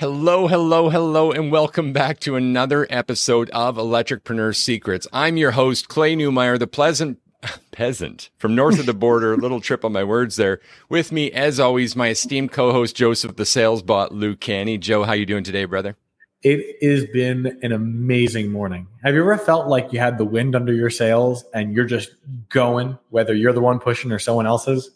Hello, hello, hello, and welcome back to another episode of Electricpreneur Secrets. I'm your host, Clay Newmeyer, the pleasant peasant from north of the border. little trip on my words there. With me, as always, my esteemed co-host Joseph, the sales bot, Luke Canny. Joe, how you doing today, brother? It has been an amazing morning. Have you ever felt like you had the wind under your sails and you're just going, whether you're the one pushing or someone else's?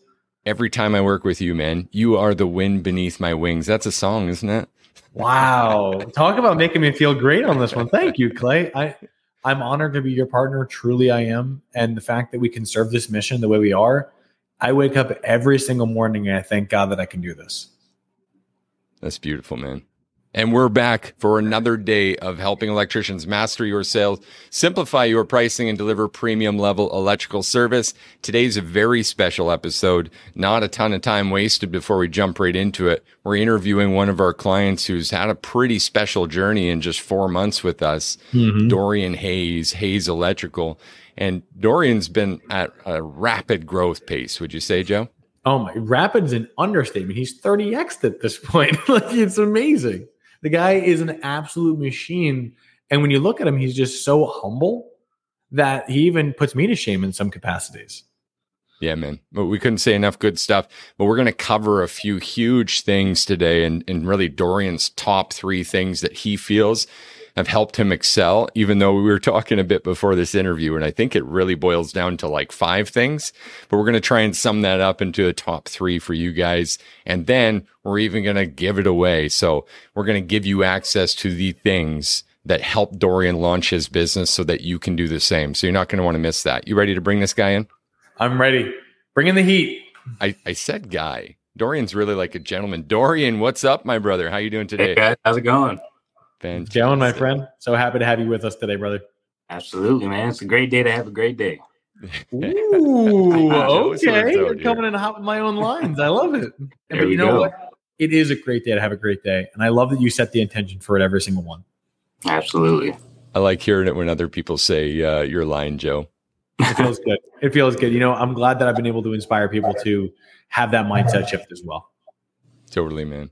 Every time I work with you, man, you are the wind beneath my wings. That's a song, isn't it? Wow. Talk about making me feel great on this one. Thank you, Clay. I, I'm honored to be your partner. Truly, I am. And the fact that we can serve this mission the way we are, I wake up every single morning and I thank God that I can do this. That's beautiful, man. And we're back for another day of helping electricians master your sales, simplify your pricing, and deliver premium level electrical service. Today's a very special episode. Not a ton of time wasted before we jump right into it. We're interviewing one of our clients who's had a pretty special journey in just four months with us, mm-hmm. Dorian Hayes, Hayes Electrical. And Dorian's been at a rapid growth pace. Would you say, Joe? Oh my, rapid's an understatement. He's 30x at this point. like it's amazing. The guy is an absolute machine. And when you look at him, he's just so humble that he even puts me to shame in some capacities. Yeah, man. We couldn't say enough good stuff. But we're going to cover a few huge things today and, and really Dorian's top three things that he feels have helped him excel, even though we were talking a bit before this interview. And I think it really boils down to like five things, but we're going to try and sum that up into a top three for you guys. And then we're even going to give it away. So we're going to give you access to the things that help Dorian launch his business so that you can do the same. So you're not going to want to miss that. You ready to bring this guy in? I'm ready. Bring in the heat. I, I said guy. Dorian's really like a gentleman. Dorian, what's up, my brother? How you doing today? Hey guys, how's it going? Fantastic. Going, my friend. So happy to have you with us today, brother. Absolutely, man. It's a great day to have a great day. Ooh, okay. You're coming in hot with my own lines. I love it. but you know go. what? It is a great day to have a great day. And I love that you set the intention for it every single one. Absolutely. I like hearing it when other people say uh, you're lying, Joe. It feels good. It feels good. You know, I'm glad that I've been able to inspire people to have that mindset shift as well. Totally, man.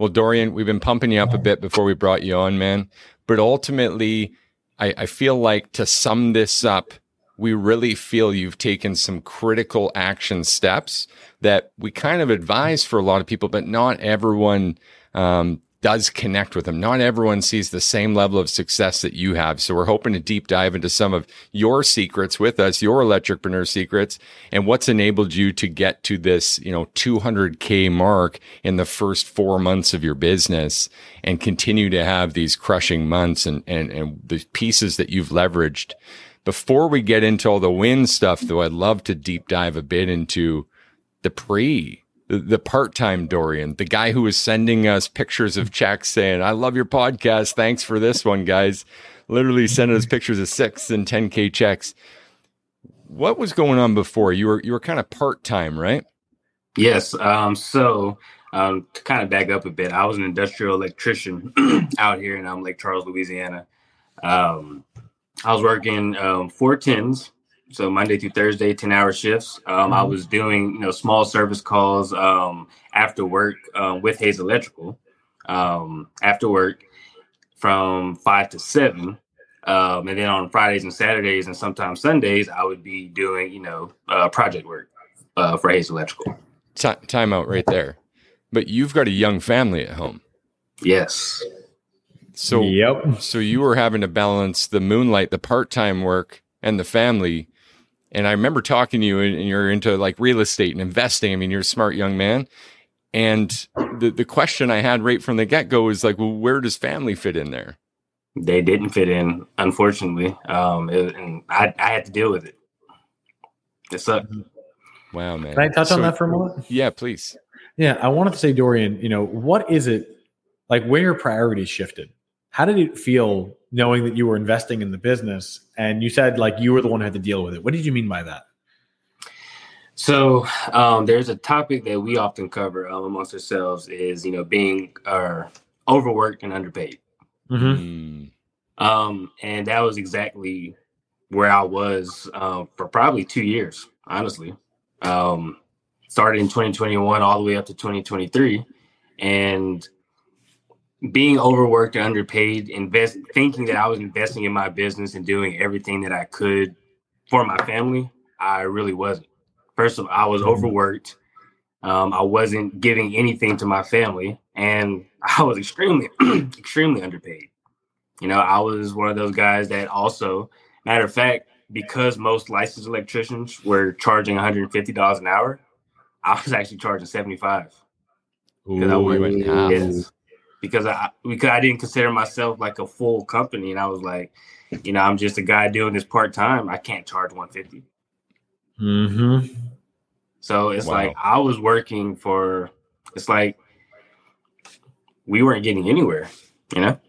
Well, Dorian, we've been pumping you up a bit before we brought you on, man. But ultimately, I, I feel like to sum this up, we really feel you've taken some critical action steps that we kind of advise for a lot of people, but not everyone um, does connect with them. Not everyone sees the same level of success that you have. So we're hoping to deep dive into some of your secrets with us, your electricpreneur secrets and what's enabled you to get to this, you know, 200k mark in the first four months of your business and continue to have these crushing months and, and, and the pieces that you've leveraged. Before we get into all the win stuff, though, I'd love to deep dive a bit into the pre the, part-time Dorian, the guy who was sending us pictures of checks saying, I love your podcast. Thanks for this one, guys. Literally sending us pictures of six and 10K checks. What was going on before? You were, you were kind of part-time, right? Yes. Um, so, um, to kind of back up a bit, I was an industrial electrician out here in um, Lake Charles, Louisiana. Um, I was working um, four tens so Monday through Thursday, ten hour shifts. Um, mm-hmm. I was doing you know small service calls um, after work um, with Hayes Electrical um, after work from five to seven, um, and then on Fridays and Saturdays and sometimes Sundays I would be doing you know uh, project work uh, for Hayes Electrical. T- time out right there, but you've got a young family at home. Yes. So yep. So you were having to balance the moonlight, the part time work, and the family and I remember talking to you and you're into like real estate and investing. I mean, you're a smart young man. And the, the question I had right from the get go is like, well, where does family fit in there? They didn't fit in, unfortunately. Um, it, and I, I had to deal with it. It sucked. Wow, man. Can I touch so, on that for a moment? Yeah, please. Yeah, I wanted to say, Dorian, you know, what is it like where your priorities shifted? How did it feel knowing that you were investing in the business and you said like you were the one who had to deal with it? What did you mean by that? So um, there's a topic that we often cover um, amongst ourselves is you know being uh, overworked and underpaid. Mm-hmm. Um, and that was exactly where I was uh, for probably two years, honestly. Um, started in 2021 all the way up to 2023, and being overworked and underpaid, invest thinking that I was investing in my business and doing everything that I could for my family, I really wasn't. First of all, I was mm-hmm. overworked. Um, I wasn't giving anything to my family, and I was extremely, extremely underpaid. You know, I was one of those guys that also, matter of fact, because most licensed electricians were charging $150 an hour, I was actually charging 75. Ooh, I went, yes, because I because I didn't consider myself like a full company, and I was like, you know, I'm just a guy doing this part time. I can't charge 150. Hmm. So it's wow. like I was working for. It's like we weren't getting anywhere, you know.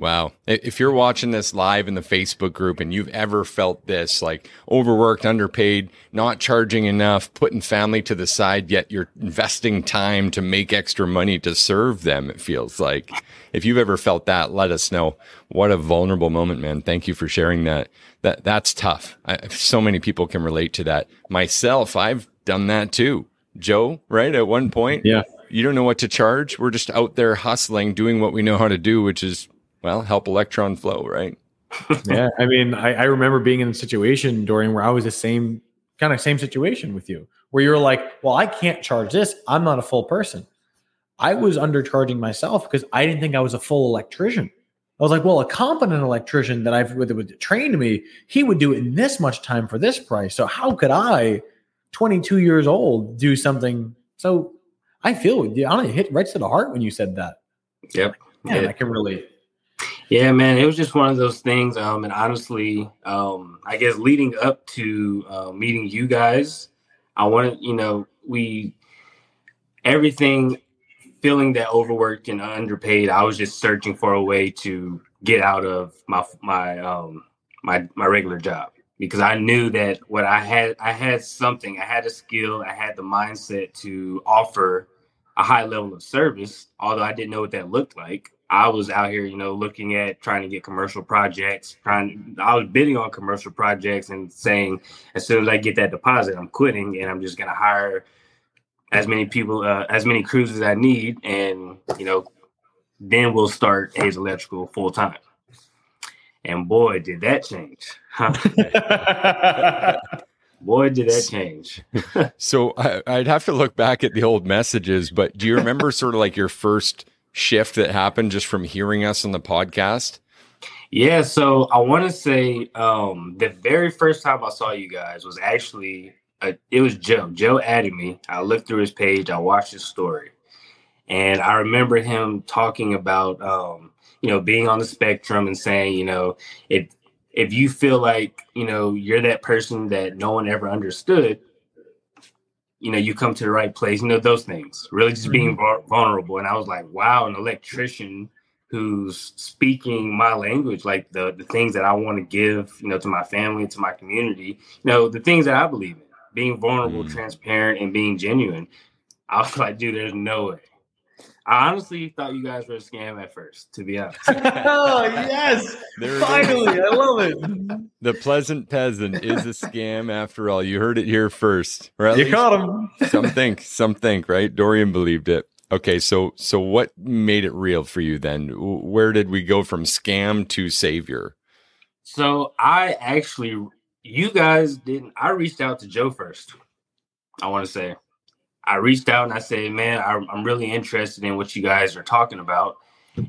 Wow. If you're watching this live in the Facebook group and you've ever felt this, like overworked, underpaid, not charging enough, putting family to the side, yet you're investing time to make extra money to serve them, it feels like. If you've ever felt that, let us know. What a vulnerable moment, man. Thank you for sharing that. That that's tough. I, so many people can relate to that. Myself, I've done that too. Joe, right? At one point. Yeah. You don't know what to charge. We're just out there hustling, doing what we know how to do, which is well, help electron flow, right? yeah. I mean, I, I remember being in a situation, Dorian, where I was the same kind of same situation with you, where you're like, well, I can't charge this. I'm not a full person. I was undercharging myself because I didn't think I was a full electrician. I was like, well, a competent electrician that I've would, would train me, he would do it in this much time for this price. So how could I, 22 years old, do something? So I feel I don't hit right to the heart when you said that. Yep. Yeah, I can relate. Yeah, man, it was just one of those things. Um, and honestly, um, I guess leading up to uh, meeting you guys, I wanted, you know, we everything feeling that overworked and underpaid. I was just searching for a way to get out of my my um my my regular job because I knew that what I had I had something, I had a skill, I had the mindset to offer a high level of service, although I didn't know what that looked like. I was out here, you know, looking at trying to get commercial projects, trying I was bidding on commercial projects and saying as soon as I get that deposit, I'm quitting and I'm just gonna hire as many people, uh, as many crews as I need, and you know, then we'll start Hayes Electrical full time. And boy, did that change. boy, did that change. so I, I'd have to look back at the old messages, but do you remember sort of like your first shift that happened just from hearing us on the podcast? Yeah, so I want to say um, the very first time I saw you guys was actually uh, it was Joe. Joe added me. I looked through his page. I watched his story, and I remember him talking about um, you know being on the spectrum and saying you know if if you feel like you know you're that person that no one ever understood, you know, you come to the right place, you know, those things, really just being mm-hmm. vulnerable. And I was like, wow, an electrician who's speaking my language, like the, the things that I want to give, you know, to my family, to my community, you know, the things that I believe in, being vulnerable, mm. transparent, and being genuine. I was like, dude, there's no way. I honestly thought you guys were a scam at first, to be honest. oh yes, finally, I love it. The pleasant peasant is a scam after all. You heard it here first. Or you caught him. some think, some think, right? Dorian believed it. Okay, so so what made it real for you then? Where did we go from scam to savior? So I actually, you guys didn't. I reached out to Joe first. I want to say I reached out and I said, man, I'm really interested in what you guys are talking about.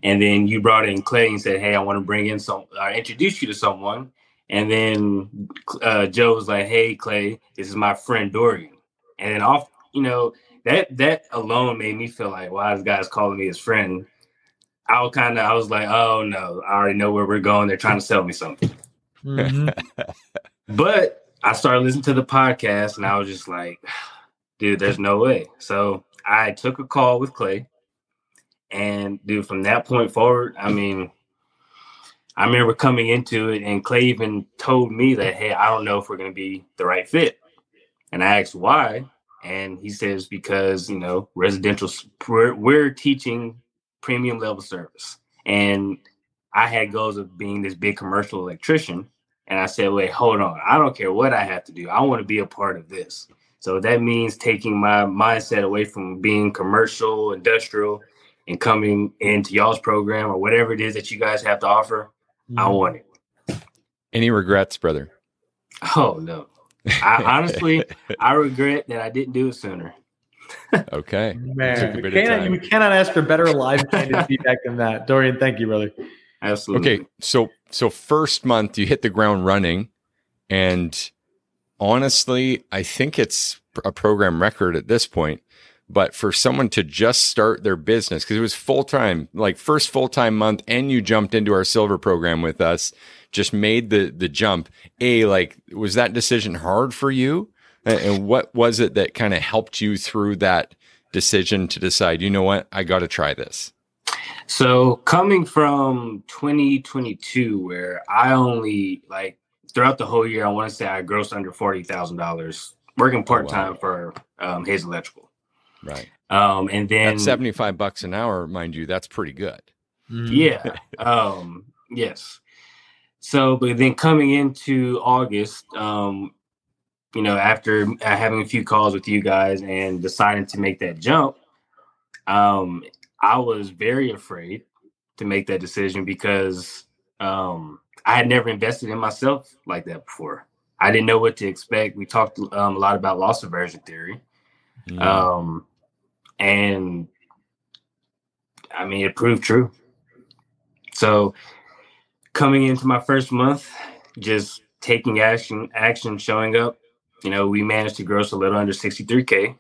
And then you brought in Clay and said, hey, I want to bring in some, I introduce you to someone. And then uh, Joe was like, hey, Clay, this is my friend Dorian. And then off, you know, that that alone made me feel like, wow, this guy's calling me his friend. I was kind of, I was like, oh no, I already know where we're going. They're trying to sell me something. Mm-hmm. but I started listening to the podcast and I was just like, dude, there's no way. So I took a call with Clay. And dude, from that point forward, I mean, I remember coming into it and Clay even told me that, hey, I don't know if we're gonna be the right fit. And I asked why. And he says, because you know, residential we're, we're teaching premium level service. And I had goals of being this big commercial electrician. And I said, wait, hold on. I don't care what I have to do. I want to be a part of this. So that means taking my mindset away from being commercial, industrial, and coming into y'all's program or whatever it is that you guys have to offer, I Mm-hmm. want it. Any regrets, brother? Oh no. I honestly I regret that I didn't do it sooner. Okay. Man, Took a we cannot, time. we cannot ask for better live candid feedback than that. Dorian, thank you, brother. Absolutely. Okay, so so first month you hit the ground running, and honestly, I think it's a program record at this point. But for someone to just start their business, because it was full time, like first full time month, and you jumped into our silver program with us, just made the the jump. A like was that decision hard for you, and, what was it that kind of helped you through that decision to decide, you know what, I got to try this. So coming from 2022, where I only like throughout the whole year, I want to say I grossed under forty thousand dollars working part time for um, Hayes Electrical. Right. Um, and then At 75 bucks an hour, mind you, that's pretty good. yeah, um, yes. So, but then coming into August, um, you know, after having a few calls with you guys and deciding to make that jump, um, I was very afraid to make that decision because um, I had never invested in myself like that before. I didn't know what to expect. We talked um, a lot about loss aversion theory, Mm. um, and I mean, it proved true. So, coming into my first month, just taking action, action, showing up. You know, we managed to gross a little under 63k,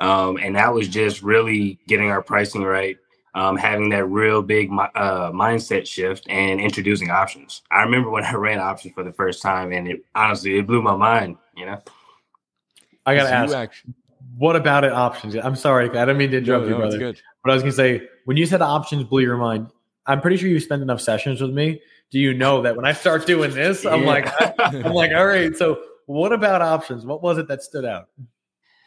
um, and that was just really getting our pricing right, um, having that real big uh, mindset shift, and introducing options. I remember when I ran options for the first time, and it honestly it blew my mind. You know. I gotta ask, actu- what about it options? I'm sorry, I don't mean to No, interrupt you, no, it's brother. good. But I was gonna say, when you said options blew your mind, I'm pretty sure you spend enough sessions with me. Do you know that when I start doing this, I'm Yeah. like, I'm like, all right. So what about options? What was it that stood out?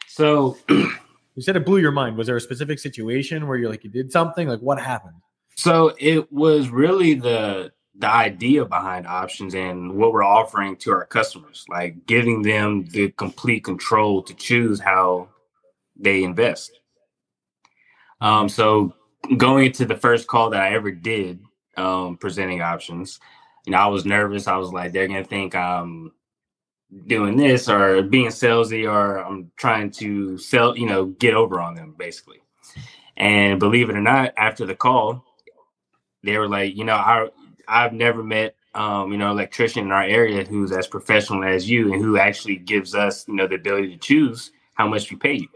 so You said it blew your mind. Was there a specific situation where you're like, you did something? Like, what happened? So it was really the the idea behind options and what we're offering to our customers, like giving them the complete control to choose how they invest. Um, so going into the first call that I ever did, um, presenting options, you know, I was nervous. I was like, they're gonna think I'm doing this or being salesy or I'm trying to sell, you know, get over on them basically. And believe it or not, after the call, they were like, you know, I I've never met um, you know, electrician in our area who's as professional as you and who actually gives us, you know, the ability to choose how much we pay you.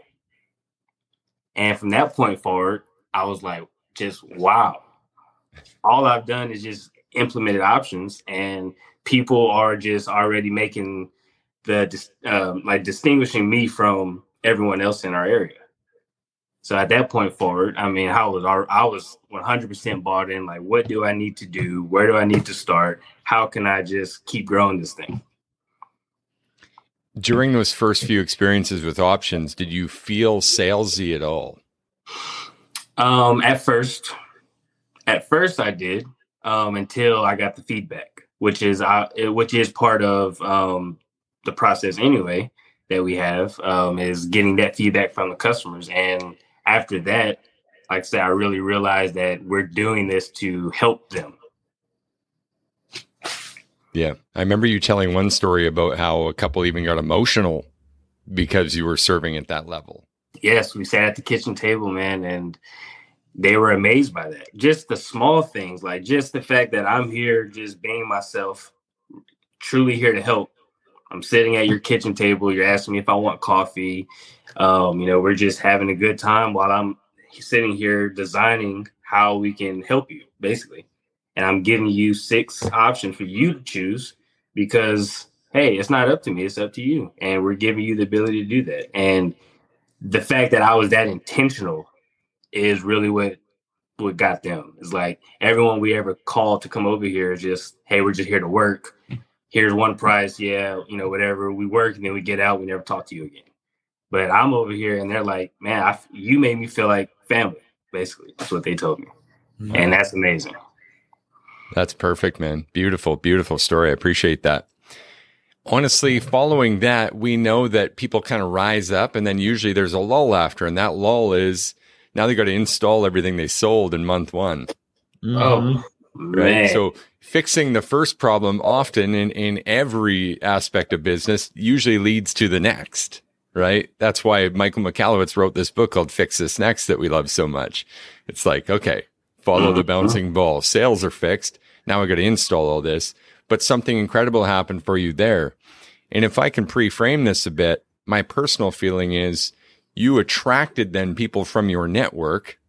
And from that point forward, I was like, just wow. All I've done is just implemented options and people are just already making the um, like distinguishing me from everyone else in our area. So at that point forward, I mean, I was I was 100% bought in. Like, what do I need to do? Where do I need to start? How can I just keep growing this thing? During those first few experiences with options, did you feel salesy at all? Um, at first, at first I did um, until I got the feedback, which is uh, which is part of um, the process anyway that we have um, is getting that feedback from the customers. And after that, like I said, I really realized that we're doing this to help them. Yeah. I remember you telling one story about how a couple even got emotional because you were serving at that level. Yes, we sat at the kitchen table, man, and they were amazed by that. Just the small things, like just the fact that I'm here, just being myself, truly here to help. I'm sitting at your kitchen table. You're asking me if I want coffee. Um, you know, we're just having a good time while I'm sitting here designing how we can help you, basically. And I'm giving you six options for you to choose because, hey, it's not up to me, it's up to you. And we're giving you the ability to do that. And the fact that I was that intentional is really what what got them. It's like everyone we ever called to come over here is just, hey, we're just here to work. Here's one price, yeah, you know, whatever. We work and then we get out. We never talk to you again. But I'm over here and they're like, man, I, you made me feel like family. Basically, that's what they told me, and that's amazing. That's perfect, man. Beautiful, beautiful story. I appreciate that. Honestly, following that, we know that people kind of rise up and then usually there's a lull after, and that lull is Now they got to install everything they sold in month one. Mhm. Oh, Right. man. So fixing the first problem often in, in every aspect of business usually leads to the next. Right. That's why Michael Michalowicz wrote this book called Fix This Next that we love so much. It's like, okay, follow the uh-huh. bouncing ball. Sales are fixed. Now I got to install all this, but something incredible happened for you there. And if I can pre-frame this a bit, my personal feeling is you attracted then people from your network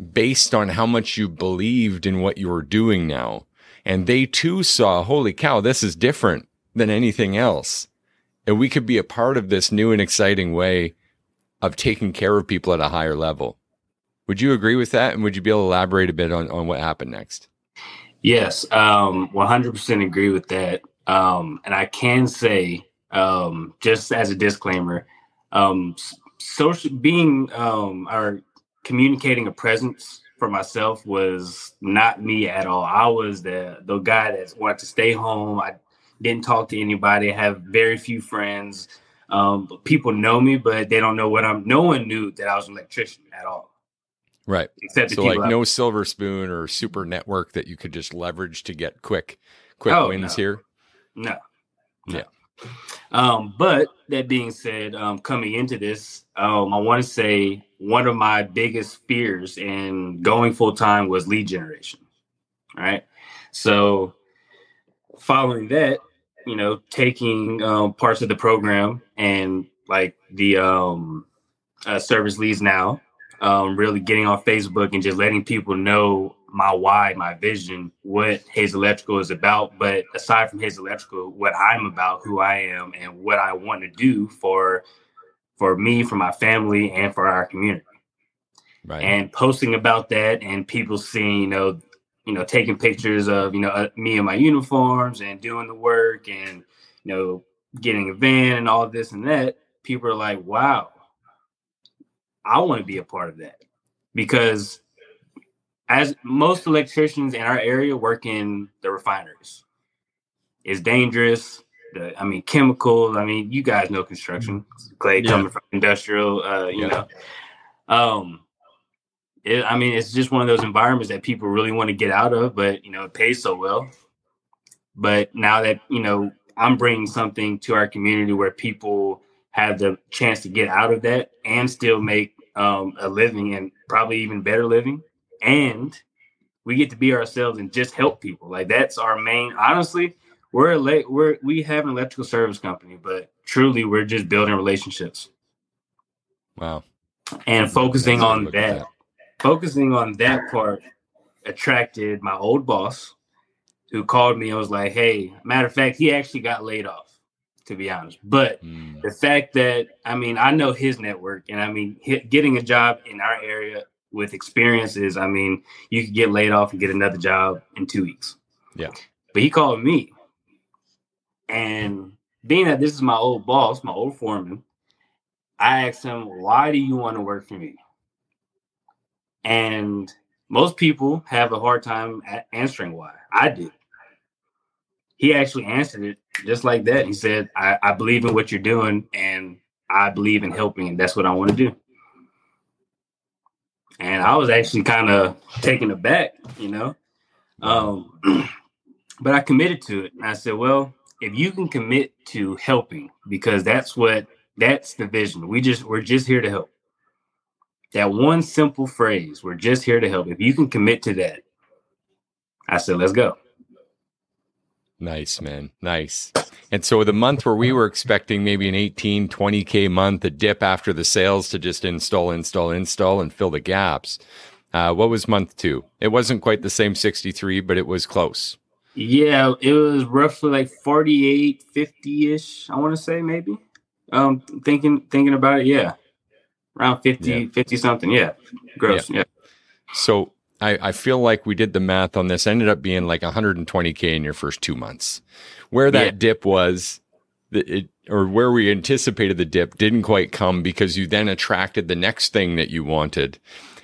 based on how much you believed in what you were doing now. And they too saw, holy cow, this is different than anything else. And we could be a part of this new and exciting way of taking care of people at a higher level. Would you agree with that? And would you be able to elaborate a bit on, on what happened next? Yes, um, 100% agree with that. Um, and I can say, um, just as a disclaimer, um, social being um, communicating a presence for myself was not me at all. I was the the guy that wanted to stay home. I didn't talk to anybody. I have very few friends. Um, people know me, but they don't know what I'm. No one knew that I was an electrician at all, Right. except So like no silver spoon or super network that you could just leverage to get quick, quick Oh, wins no. here. No. No. Yeah. Um, but that being said, um, coming into this, um, I want to say one of my biggest fears in going full time was lead generation. Right. So following that, you know, taking um, parts of the program and like the um, uh, service leads now, um, really getting on Facebook and just letting people know my why, my vision, what Hayes Electrical is about. But aside from Hayes Electrical, what I'm about, who I am, and what I want to do for for me, for my family, and for our community. Right. And posting about that, and people seeing, you know, you know, taking pictures of you know uh, me in my uniforms and doing the work, and you know, getting a van and all this and that. People are like, "Wow, I want to be a part of that," because as most electricians in our area work in the refineries. It's dangerous. The, I mean, chemicals. I mean, you guys know construction. Clay Yeah. coming from industrial. Uh, you Yeah. know, um, it, I mean, it's just one of those environments that people really want to get out of, but you know, it pays so well. But now that you know, I'm bringing something to our community where people have the chance to get out of that and still make um, a living and probably even better living and we get to be ourselves and just help people. Like that's our main. Honestly, we're a we're we have an electrical service company, but truly we're just building relationships wow. and focusing That's how I on look at that. Focusing on that part attracted my old boss, who called me and was like, "Hey, matter of fact, he actually got laid off." To be honest, but Mm, the fact that I mean, I know his network, and I mean, getting a job in our area with experiences, I mean, you could get laid off and get another job in two weeks. Yeah. But he called me, and being that this is my old boss, my old foreman, I asked him, "Why do you want to work for me?" And most people have a hard time answering why. I did. He actually answered it just like that. He said, I, I believe in what you're doing and I believe in helping, and that's what I want to do. And I was actually kind of taken aback, you know. Um, but I committed to it. And I said, well, if you can commit to helping, because that's what that's the vision. We just we're just here to help. That one simple phrase, we're just here to help. If you can commit to that, I said, let's go. Nice, man. Nice. And so the month where we were expecting maybe an 18, 20K month, a dip after the sales to just install, install, install and fill the gaps. Uh, what was month two? It wasn't quite the same 63, but it was close. Yeah, it was roughly like 48, 50 ish, I want to say maybe. Um, thinking thinking about it, yeah. Around 50, Yeah. 50 something, yeah. Gross, yeah. So I, I feel like we did the math on this, ended up being like 120K in your first two months. Where that Yeah. dip was, it, or where we anticipated the dip didn't quite come because you then attracted the next thing that you wanted.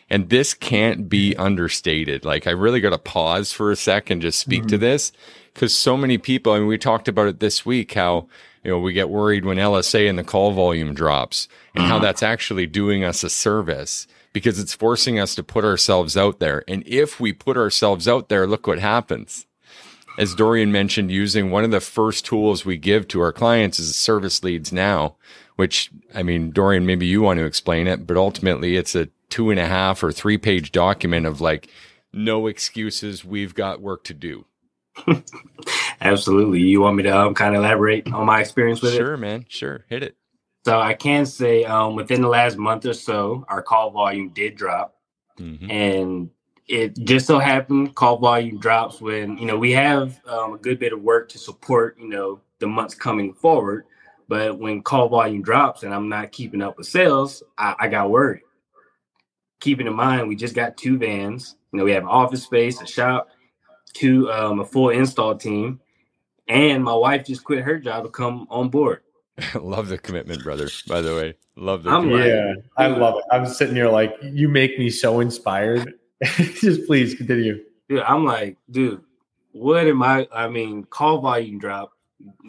And this can't be understated. Like, I really got to pause for a sec and just speak to mm-hmm. this because so many people, I mean, we talked about it this week how, you know, we get worried when LSA and the call volume drops and how uh-huh. that's actually doing us a service because it's forcing us to put ourselves out there. And if we put ourselves out there, look what happens. As Dorian mentioned, using one of the first tools we give to our clients is service leads now, which I mean, Dorian, maybe you want to explain it, but ultimately it's a two and a half or three page document of like, no excuses. We've got work to do. Absolutely. You want me to um, kind of elaborate on my experience with sure, it? Sure, man. Sure. Hit it. So I can say um, within the last month or so, our call volume did drop. Mm-hmm. And it just so happened call volume drops when, you know, we have um, a good bit of work to support, you know, the months coming forward. But when call volume drops and I'm not keeping up with sales, I, I got worried. Keeping in mind, we just got two vans. You know, we have an office space, a shop, two, um, a full install team. And my wife just quit her job to come on board. love the commitment, brother. By the way, love the. I'm yeah, I love it. I'm sitting here like you make me so inspired. Just please continue. Dude, I'm like, dude, what am I? I mean, call volume drop.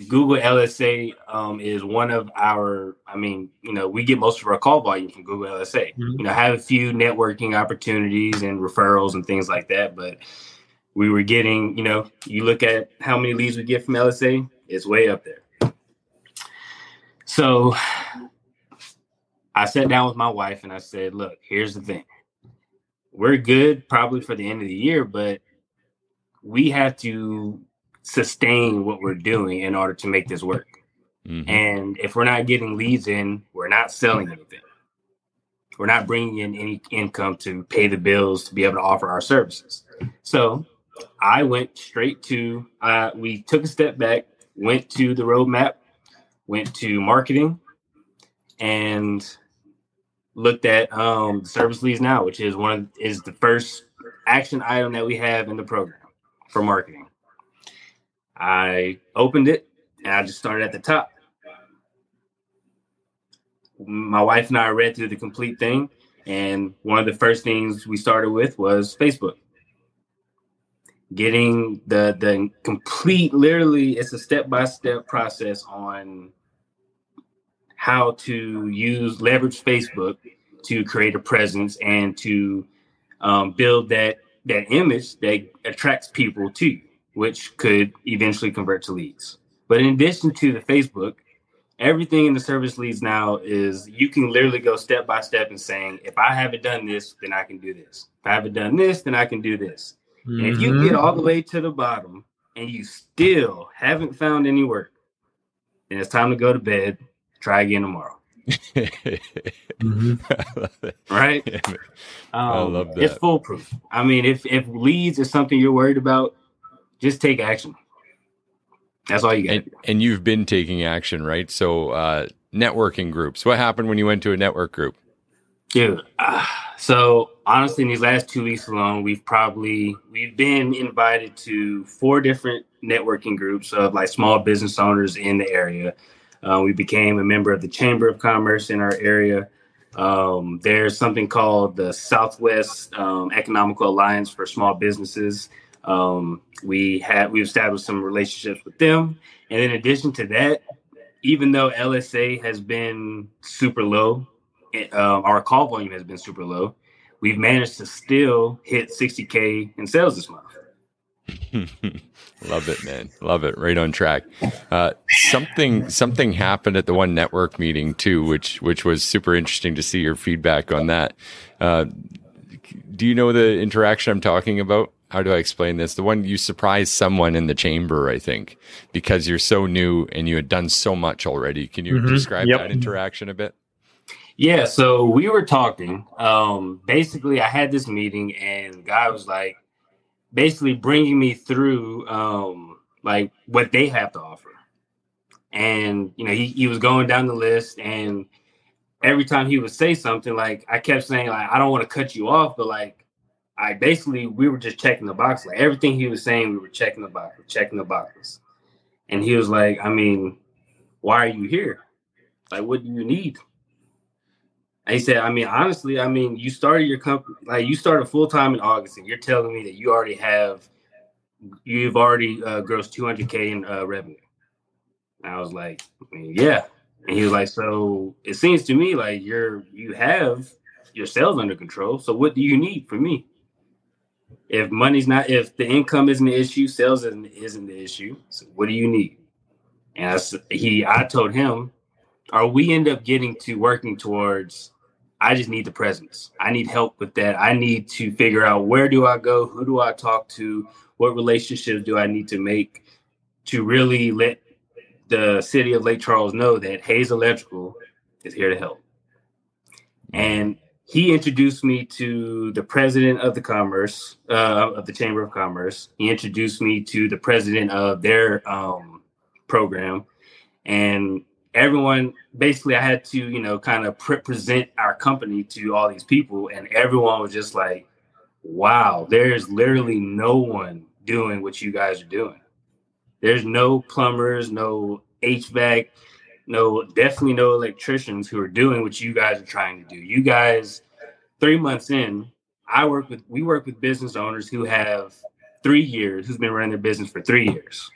Google LSA um, is one of our. I mean, you know, we get most of our call volume from Google LSA. Mm-hmm. You know, have a few networking opportunities and referrals and things like that, but we were getting. You know, you look at how many leads we get from LSA, it's way up there. So I sat down with my wife and I said, look, here's the thing. We're good probably for the end of the year, but we have to sustain what we're doing in order to make this work. Mm-hmm. And if we're not getting leads in, we're not selling anything. We're not bringing in any income to pay the bills to be able to offer our services. So I went straight to, uh, we took a step back, went to the roadmap went to marketing and looked at um, service leads now, which is one of, is the first action item that we have in the program for marketing. I opened it and I just started at the top. My wife and I read through the complete thing, and one of the first things we started with was Facebook getting the the complete literally it's a step by step process on how to use leverage Facebook to create a presence and to um, build that that image that attracts people to you, which could eventually convert to leads. But in addition to the Facebook, everything in the service leads now is you can literally go step by step and saying, if I haven't done this, then I can do this. If I haven't done this, then I can do this. Mm-hmm. And if you get all the way to the bottom and you still haven't found any work, then it's time to go to bed Try again tomorrow. mm-hmm. Right? Um, I love that. It's foolproof. I mean, if if leads is something you're worried about, just take action. That's all you get. And, and, you've been taking action, right? So, uh, networking groups. What happened when you went to a network group? Dude, uh, so honestly, in these last two weeks alone, we've probably we've been invited to four different networking groups of like small business owners in the area. Uh, we became a member of the Chamber of Commerce in our area. Um, there's something called the Southwest um, Economical Alliance for Small Businesses. Um, we had we established some relationships with them, and in addition to that, even though LSA has been super low, uh, our call volume has been super low. We've managed to still hit 60k in sales this month. Love it, man. Love it. Right on track. Uh, something something happened at the one network meeting too, which which was super interesting to see your feedback on that. Uh, do you know the interaction I'm talking about? How do I explain this? The one you surprised someone in the chamber, I think, because you're so new and you had done so much already. Can you mm-hmm. describe yep. that interaction a bit? Yeah, so we were talking. Um, basically, I had this meeting, and guy was like, basically bringing me through um, like what they have to offer. And you know, he, he was going down the list and every time he would say something, like I kept saying, like, I don't want to cut you off, but like I basically we were just checking the box. Like everything he was saying, we were checking the box, checking the boxes. And he was like, I mean, why are you here? Like, what do you need? He said, I mean, honestly, I mean, you started your company, like you started full time in August, and you're telling me that you already have, you've already uh, grossed 200K in uh, revenue. And I was like, I mean, yeah. And he was like, so it seems to me like you're, you have, your sales under control. So what do you need from me? If money's not, if the income isn't the issue, sales isn't, isn't the issue. So what do you need? And I, he, I told him, or we end up getting to working towards. I just need the presence. I need help with that. I need to figure out where do I go, who do I talk to, what relationships do I need to make to really let the city of Lake Charles know that Hayes Electrical is here to help. And he introduced me to the president of the commerce uh, of the chamber of commerce he introduced me to the president of their um, program and everyone basically i had to you know kind of pre- present our company to all these people and everyone was just like wow there's literally no one doing what you guys are doing there's no plumbers no hvac no, definitely no electricians who are doing what you guys are trying to do. You guys, three months in, I work with we work with business owners who have three years, who's been running their business for three years,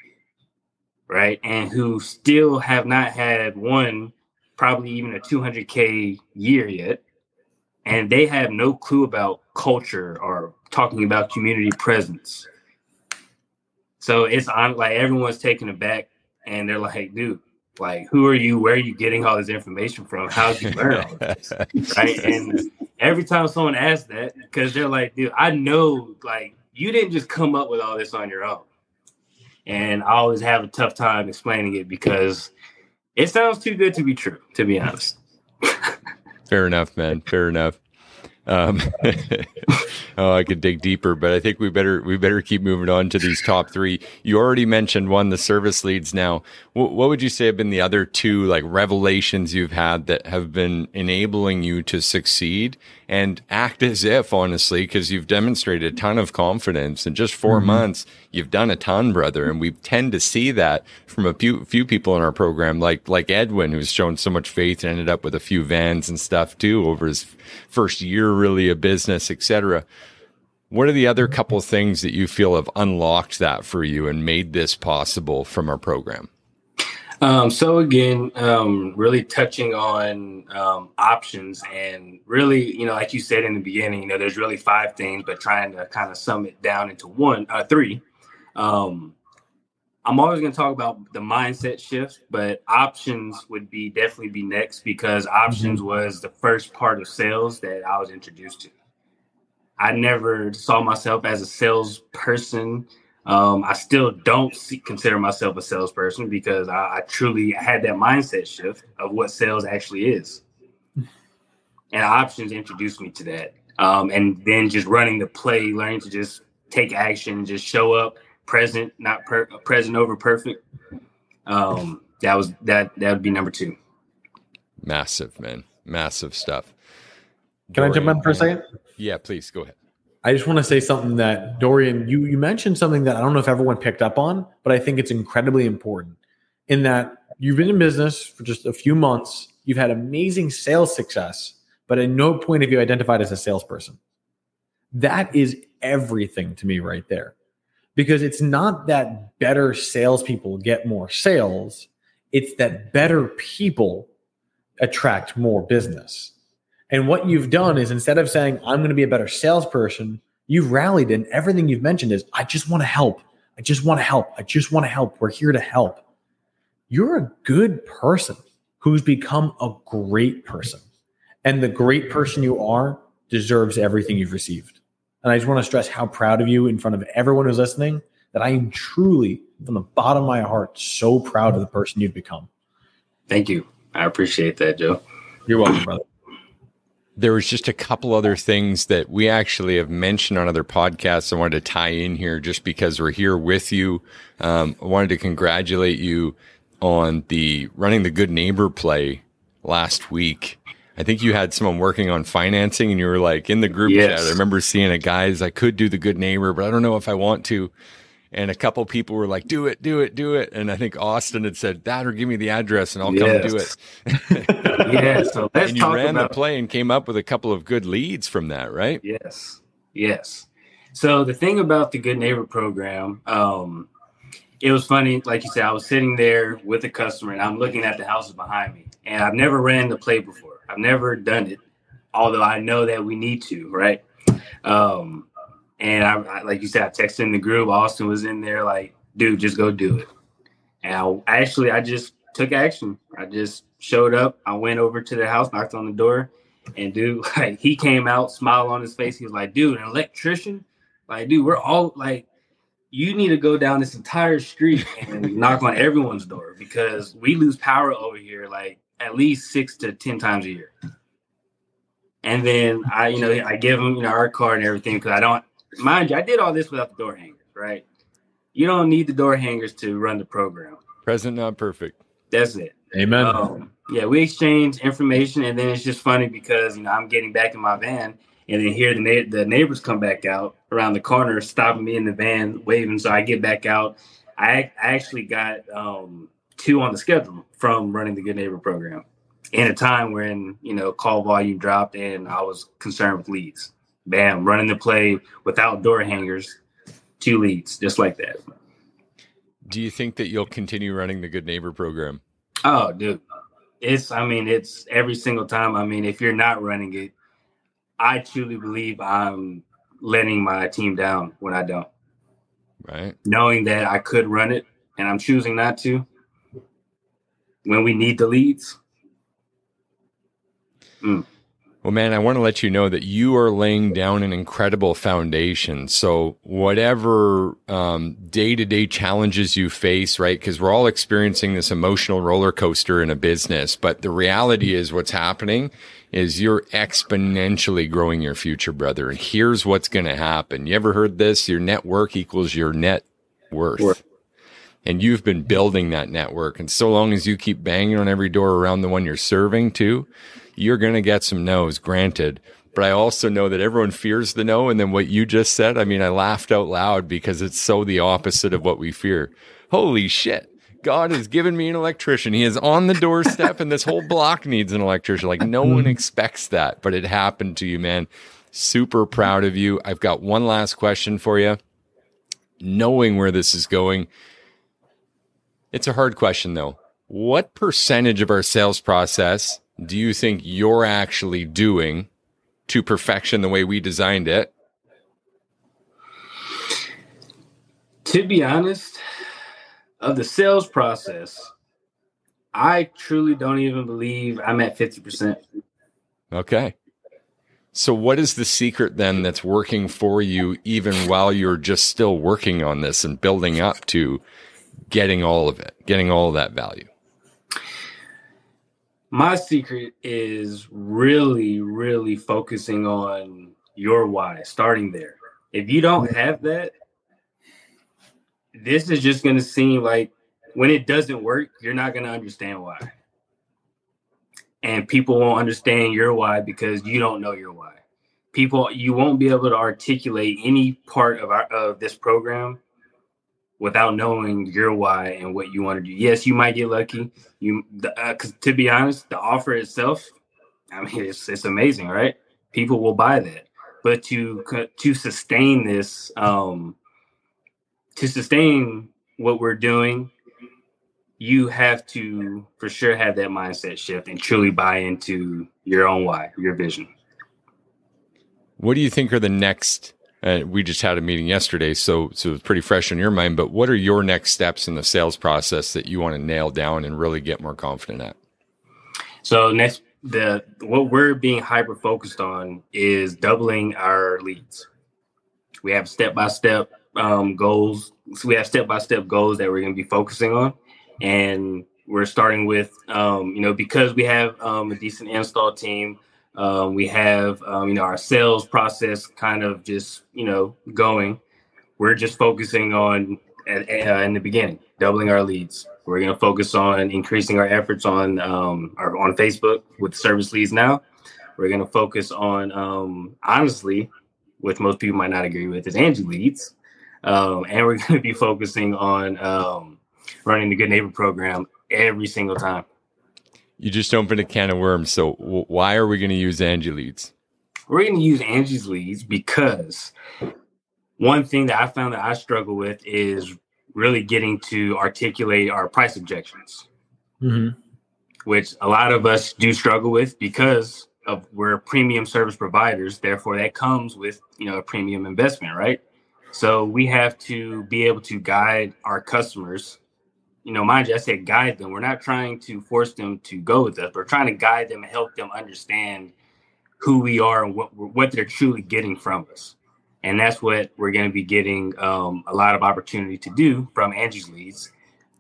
right? And who still have not had one, probably even a 200K year yet. And they have no clue about culture or talking about community presence. So it's on like everyone's taken aback and they're like, dude, like who are you where are you getting all this information from how did you learn all this right and every time someone asks that because they're like dude i know like you didn't just come up with all this on your own and i always have a tough time explaining it because it sounds too good to be true to be honest. Fair enough man. Fair enough um, oh, I could dig deeper, but I think we better we better keep moving on to these top three. You already mentioned one, the service leads. Now, what, what would you say have been the other two like revelations you've had that have been enabling you to succeed and act as if, honestly, because you've demonstrated a ton of confidence in just 4 mm-hmm. months. You've done a ton, brother, and we tend to see that from a few few people in our program, like like Edwin, who's shown so much faith and ended up with a few vans and stuff too over his first year, really a business, etc. What are the other couple of things that you feel have unlocked that for you and made this possible from our program? Um, so again, um, really touching on um, options and really, you know, like you said in the beginning, you know, there's really five things, but trying to kind of sum it down into one, uh, three. Um, I'm always going to talk about the mindset shift, but options would be definitely be next because options mm-hmm. was the first part of sales that I was introduced to. I never saw myself as a salesperson um, I still don't see, consider myself a salesperson because I, I, truly had that mindset shift of what sales actually is. And options introduced me to that. Um, and then just running the play, learning to just take action, just show up, present, not per- present over perfect. Um, that was that. That would be number two. Massive man, massive stuff. Can Dorian, I jump in for a second? Yeah, please go ahead. I just want to say something that Dorian, you you mentioned something that I don't know if everyone picked up on, but I think it's incredibly important. In that you've been in business for just a few months, you've had amazing sales success, but at no point have you identified as a salesperson. That is everything to me right there. Because it's not that better salespeople get more sales, it's that better people attract more business. And what you've done is instead of saying, I'm going to be a better salesperson, you've rallied and everything you've mentioned is, I just want to help. I just want to help. I just want to help. We're here to help. You're a good person who's become a great person. And the great person you are deserves everything you've received. And I just want to stress how proud of you in front of everyone who's listening that I am truly, from the bottom of my heart, so proud of the person you've become. Thank you. I appreciate that, Joe. You're welcome, brother there was just a couple other things that we actually have mentioned on other podcasts. I wanted to tie in here just because we're here with you. Um, I wanted to congratulate you on the running the good neighbor play last week. I think you had someone working on financing and you were like in the group yes. chat. I remember seeing a guys, I could do the good neighbor, but I don't know if I want to and a couple people were like, "Do it, do it, do it." And I think Austin had said, "That or give me the address, and I'll yes. come do it." yeah. So let's and you ran about- the play and came up with a couple of good leads from that, right? Yes. Yes. So the thing about the Good Neighbor program, um, it was funny. Like you said, I was sitting there with a customer, and I'm looking at the houses behind me, and I've never ran the play before. I've never done it. although I know that we need to, right? Um, and I, I like you said, I texted in the group. Austin was in there, like, dude, just go do it. And I, actually, I just took action. I just showed up. I went over to the house, knocked on the door, and dude, like, he came out, smile on his face. He was like, dude, an electrician, like, dude, we're all like, you need to go down this entire street and knock on everyone's door because we lose power over here like at least six to ten times a year. And then I, you know, I give them, you know, our card and everything because I don't mind you, I did all this without the door hangers, right? You don't need the door hangers to run the program. Present, not perfect. That's it. Amen. Um, yeah, we exchange information, and then it's just funny because you know I'm getting back in my van, and then here the na- the neighbors come back out around the corner, stopping me in the van, waving. So I get back out. I, I actually got um, two on the schedule from running the Good Neighbor program in a time when you know call volume dropped and I was concerned with leads. Bam, running the play without door hangers, two leads, just like that. Do you think that you'll continue running the Good Neighbor program? Oh, dude. It's I mean, it's every single time. I mean, if you're not running it, I truly believe I'm letting my team down when I don't. Right. Knowing that I could run it and I'm choosing not to when we need the leads. Mm. Well, man, I want to let you know that you are laying down an incredible foundation. So, whatever day to day challenges you face, right? Because we're all experiencing this emotional roller coaster in a business. But the reality is, what's happening is you're exponentially growing your future, brother. And here's what's going to happen. You ever heard this? Your network equals your net worth. worth. And you've been building that network. And so long as you keep banging on every door around the one you're serving to, you're going to get some no's, granted. But I also know that everyone fears the no. And then what you just said, I mean, I laughed out loud because it's so the opposite of what we fear. Holy shit. God has given me an electrician. He is on the doorstep, and this whole block needs an electrician. Like, no one mm-hmm. expects that, but it happened to you, man. Super proud of you. I've got one last question for you. Knowing where this is going, it's a hard question, though. What percentage of our sales process do you think you're actually doing to perfection the way we designed it? To be honest, of the sales process, I truly don't even believe I'm at 50%. Okay. So, what is the secret then that's working for you, even while you're just still working on this and building up to getting all of it, getting all that value? My secret is really, really focusing on your why, starting there. If you don't have that, this is just going to seem like when it doesn't work, you're not going to understand why. And people won't understand your why because you don't know your why. People, you won't be able to articulate any part of our of this program without knowing your why and what you want to do. Yes, you might get lucky. You, uh, to be honest, the offer itself, I mean, it's it's amazing, right? People will buy that, but to to sustain this, um, to sustain what we're doing, you have to for sure have that mindset shift and truly buy into your own why, your vision. What do you think are the next? Uh, we just had a meeting yesterday, so so it's pretty fresh in your mind. But what are your next steps in the sales process that you want to nail down and really get more confident at? So next, the what we're being hyper focused on is doubling our leads. We have step by step goals. So we have step by step goals that we're going to be focusing on, and we're starting with um, you know because we have um, a decent install team. Um, we have um, you know our sales process kind of just you know going. We're just focusing on at, uh, in the beginning doubling our leads. We're going to focus on increasing our efforts on um, our on Facebook with service leads now. We're going to focus on honestly, which most people might not agree with, is Angie leads. Um, and we're going to be focusing on um, running the Good Neighbor program every single time. You just opened a can of worms. So, w- why are we going to use Angie leads? We're going to use Angie's leads because one thing that I found that I struggle with is really getting to articulate our price objections, mm-hmm. which a lot of us do struggle with because of we're premium service providers. Therefore, that comes with you know a premium investment, right? So we have to be able to guide our customers. You know, mind you, I said guide them. We're not trying to force them to go with us. We're trying to guide them and help them understand who we are and what what they're truly getting from us. And that's what we're going to be getting um, a lot of opportunity to do from Angie's leads,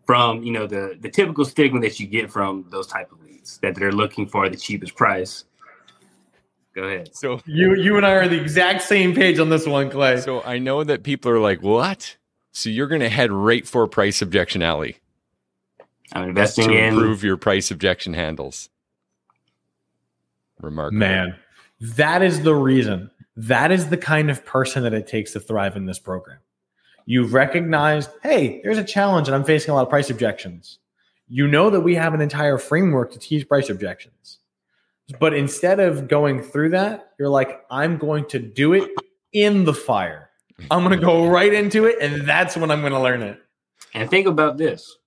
from you know the the typical stigma that you get from those type of leads that they're looking for the cheapest price. Go ahead. So you you and I are the exact same page on this one, Clay. So I know that people are like, "What?" So you're going to head right for price objection alley. I'm investing to in improve your price objection handles. Remarkable, man. That is the reason. That is the kind of person that it takes to thrive in this program. You've recognized, hey, there's a challenge and I'm facing a lot of price objections. You know that we have an entire framework to teach price objections. But instead of going through that, you're like, I'm going to do it in the fire. I'm going to go right into it. And that's when I'm going to learn it. And think about this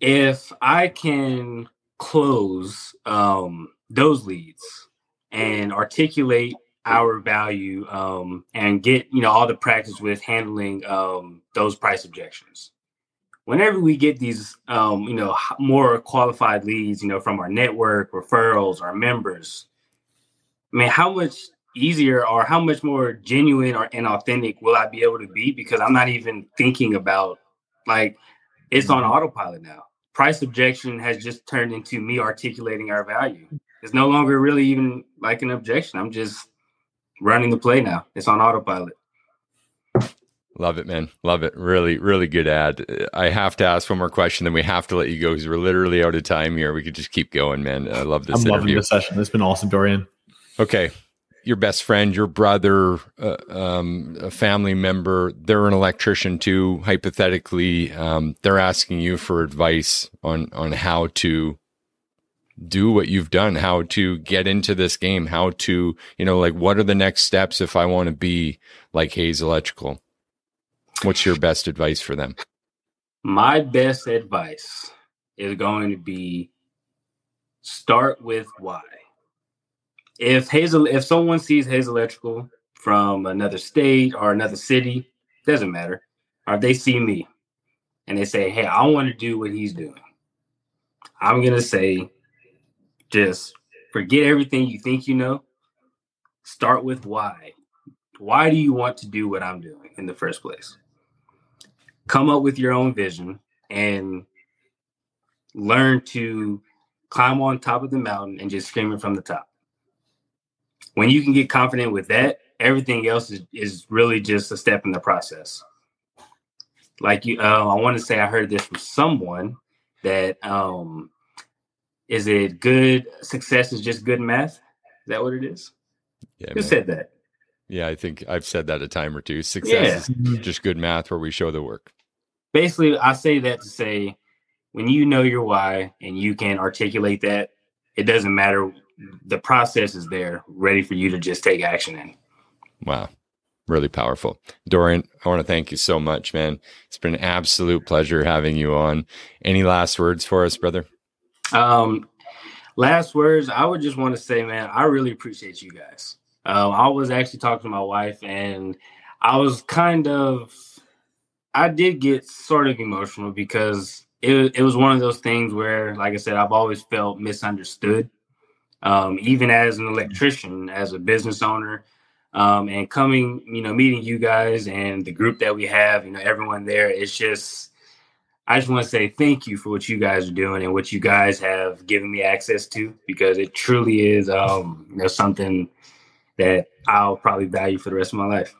if I can close um, those leads and articulate our value um, and get you know all the practice with handling um, those price objections. Whenever we get these um, you know more qualified leads you know from our network referrals our members i mean how much easier or how much more genuine or and authentic will i be able to be? Because i'm not even thinking about like it's on mm-hmm. autopilot now price objection has just turned into me articulating our value it's no longer really even like an objection. I'm just running the play now. It's on autopilot. Love it, man. Love it. Really, really good ad. I have to ask one more question, then we have to let you go because we're literally out of time here. We could just keep going, man. I love this I'm interview. loving the session. It's been awesome, Dorian. Okay. Your best friend, your brother, uh, um, a family member, they're an electrician too. Hypothetically, um, they're asking you for advice on on how to do what you've done, how to get into this game, how to, you know, like what are the next steps if I want to be like Hayes Electrical? What's your best advice for them? My best advice is going to be start with why. If Hazel, if someone sees Hayes Electrical from another state or another city, doesn't matter. Or they see me and they say, Hey, I want to do what he's doing. I'm gonna say, just forget everything you think you know. Start with why. Why do you want to do what I'm doing in the first place? Come up with your own vision and learn to climb on top of the mountain and just scream it from the top. When you can get confident with that, everything else is, is really just a step in the process. Like you, uh, I want to say I heard this from someone that um, is it good success is just good math? Is that what it is? Yeah. Who man. said that? Yeah, I think I've said that a time or two. Success yeah. is just good math where we show the work. Basically, I say that to say when you know your why and you can articulate that, it doesn't matter. The process is there, ready for you to just take action in. Wow. Really powerful. Dorian, I want to thank you so much, man. It's been an absolute pleasure having you on. Any last words for us, brother? Um, last words, I would just want to say, man, I really appreciate you guys. Um, I was actually talking to my wife, and I was kind of, I did get sort of emotional because it it was one of those things where, like I said, I've always felt misunderstood. Um, even as an electrician, as a business owner, um, and coming, you know, meeting you guys and the group that we have, you know, everyone there, it's just I just want to say thank you for what you guys are doing and what you guys have given me access to because it truly is um, you know something that I'll probably value for the rest of my life.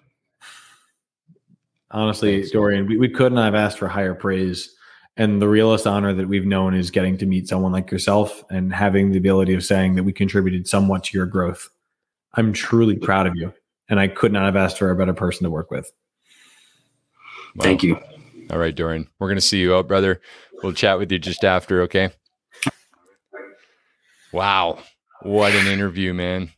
Honestly, Thanks. Dorian, we, we couldn't have asked for higher praise. And the realest honor that we've known is getting to meet someone like yourself and having the ability of saying that we contributed somewhat to your growth. I'm truly proud of you. And I could not have asked for a better person to work with. Wow. Thank you. All right, Dorian. We're going to see you out, brother. We'll chat with you just after, okay? Wow. What an interview, man.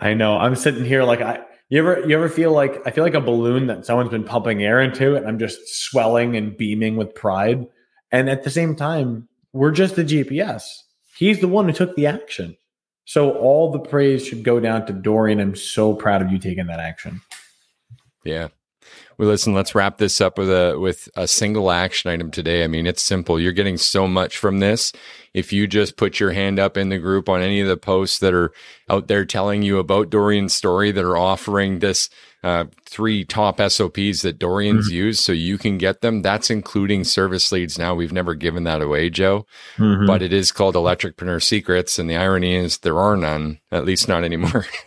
I know. I'm sitting here like I you ever you ever feel like I feel like a balloon that someone's been pumping air into and I'm just swelling and beaming with pride. And at the same time, we're just the GPS. He's the one who took the action. So all the praise should go down to Dorian. I'm so proud of you taking that action. Yeah. Well, listen, let's wrap this up with a with a single action item today. I mean, it's simple. You're getting so much from this. If you just put your hand up in the group on any of the posts that are out there telling you about Dorian's story that are offering this uh, three top SOPs that Dorian's mm-hmm. used so you can get them. That's including service leads. Now we've never given that away, Joe, mm-hmm. but it is called Electricpreneur Secrets. And the irony is there are none, at least not anymore.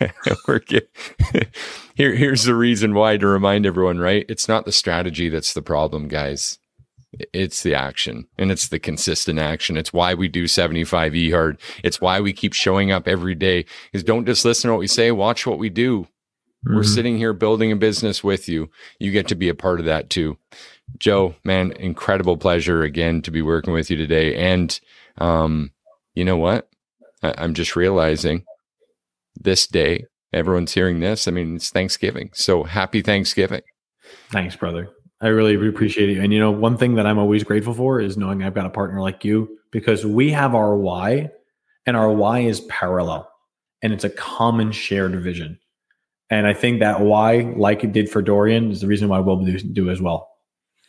Here, here's the reason why to remind everyone, right? It's not the strategy that's the problem, guys. It's the action and it's the consistent action. It's why we do 75 E hard. It's why we keep showing up every day is don't just listen to what we say, watch what we do. Mm-hmm. We're sitting here building a business with you. You get to be a part of that too. Joe, man, incredible pleasure again to be working with you today. And, um, you know what? I- I'm just realizing this day, everyone's hearing this. I mean, it's Thanksgiving. So happy Thanksgiving. Thanks, brother. I really appreciate it. And you know, one thing that I'm always grateful for is knowing I've got a partner like you because we have our why and our why is parallel and it's a common shared vision. And I think that why, like it did for Dorian, is the reason why we'll do, do as well.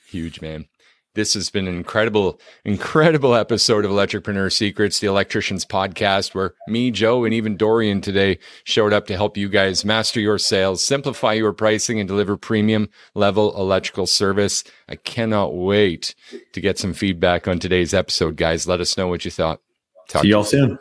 Huge, man. This has been an incredible, incredible episode of Electricpreneur Secrets, the electricians podcast, where me, Joe, and even Dorian today showed up to help you guys master your sales, simplify your pricing, and deliver premium level electrical service. I cannot wait to get some feedback on today's episode, guys. Let us know what you thought. Talk See y'all soon.